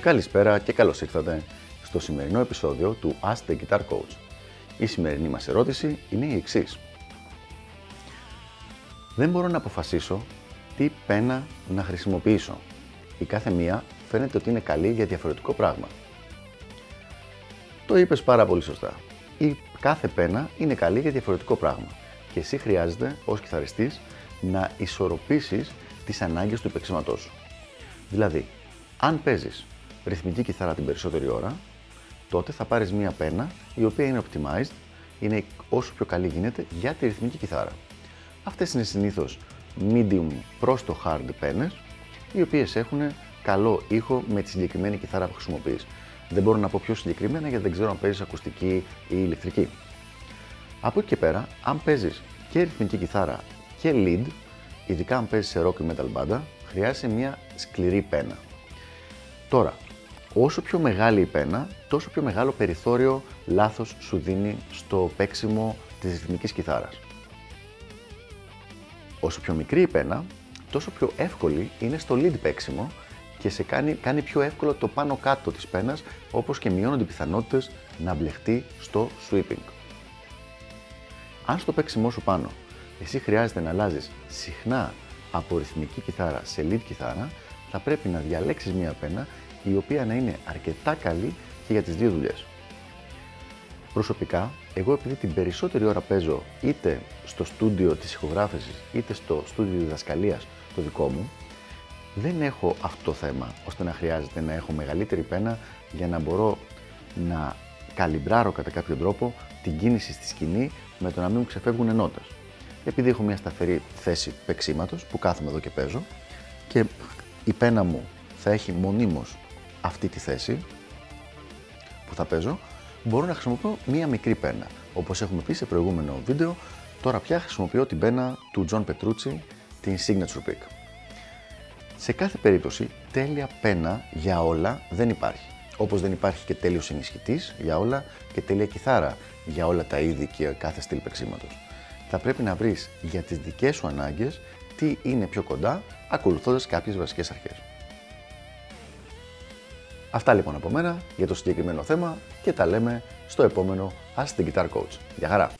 Καλησπέρα και καλώς ήρθατε στο σημερινό επεισόδιο του Ask the Guitar Coach. Η σημερινή μας ερώτηση είναι η εξής. Δεν μπορώ να αποφασίσω τι πένα να χρησιμοποιήσω. Η κάθε μία φαίνεται ότι είναι καλή για διαφορετικό πράγμα. Το είπες πάρα πολύ σωστά. Η κάθε πένα είναι καλή για διαφορετικό πράγμα και εσύ χρειάζεται ως κιθαριστής να ισορροπήσεις τις ανάγκες του παίξηματός σου. Δηλαδή, αν παίζεις ρυθμική κιθάρα την περισσότερη ώρα, τότε θα πάρεις μία πένα η οποία είναι optimized, είναι όσο πιο καλή γίνεται για τη ρυθμική κιθάρα. Αυτές είναι συνήθως medium προς το hard πένες, οι οποίες έχουν καλό ήχο με τη συγκεκριμένη κιθάρα που χρησιμοποιείς. Δεν μπορώ να πω πιο συγκεκριμένα γιατί δεν ξέρω αν παίζεις ακουστική ή ηλεκτρική. Από εκεί και πέρα, αν παίζεις και ρυθμική κιθάρα και lead, ειδικά αν παίζεις σε rock ή metal banda, χρειάζεσαι μια σκληρή πένα. Τώρα, όσο πιο μεγάλη η πένα, τόσο πιο μεγάλο περιθώριο λάθος σου δίνει στο παίξιμο της ρυθμικής κιθάρας. Όσο πιο μικρή η πένα, τόσο πιο εύκολη είναι στο lead παίξιμο και σε κάνει, κάνει πιο εύκολο το πάνω κάτω της πένας, όπως και μειώνονται οι πιθανότητες να μπλεχτεί στο sweeping. Αν στο παίξιμό σου πάνω εσύ χρειάζεται να αλλάζεις συχνά από ρυθμική κιθάρα σε lead κιθάρα, θα πρέπει να διαλέξεις μία πένα η οποία να είναι αρκετά καλή και για τις δύο δουλειές. Προσωπικά, εγώ επειδή την περισσότερη ώρα παίζω είτε στο στούντιο της ηχογράφησης είτε στο στούντιο διδασκαλίας το δικό μου, δεν έχω αυτό το θέμα ώστε να χρειάζεται να έχω μεγαλύτερη πένα για να μπορώ να καλυμπράρω κατά κάποιο τρόπο την κίνηση στη σκηνή με το να μην μου ξεφεύγουν ενότητες. Επειδή έχω μια σταθερή θέση παίξήματος που κάθομαι εδώ και παίζω και η πένα μου θα έχει μονίμως αυτή τη θέση που θα παίζω, μπορώ να χρησιμοποιώ μία μικρή πένα. Όπως έχουμε πει σε προηγούμενο βίντεο, τώρα πια χρησιμοποιώ την πένα του John Petrucci, την Signature Pick. Σε κάθε περίπτωση, τέλεια πένα για όλα δεν υπάρχει. Όπως δεν υπάρχει και τέλειος ενισχυτής για όλα και τέλεια κιθάρα για όλα τα είδη και κάθε στυλ παίξήματος. Θα πρέπει να βρεις για τις δικές σου ανάγκες τι είναι πιο κοντά, ακολουθώντας κάποιες βασικές αρχές. Αυτά λοιπόν από μένα για το συγκεκριμένο θέμα και τα λέμε στο επόμενο Ask the Guitar Coach. Γεια χαρά!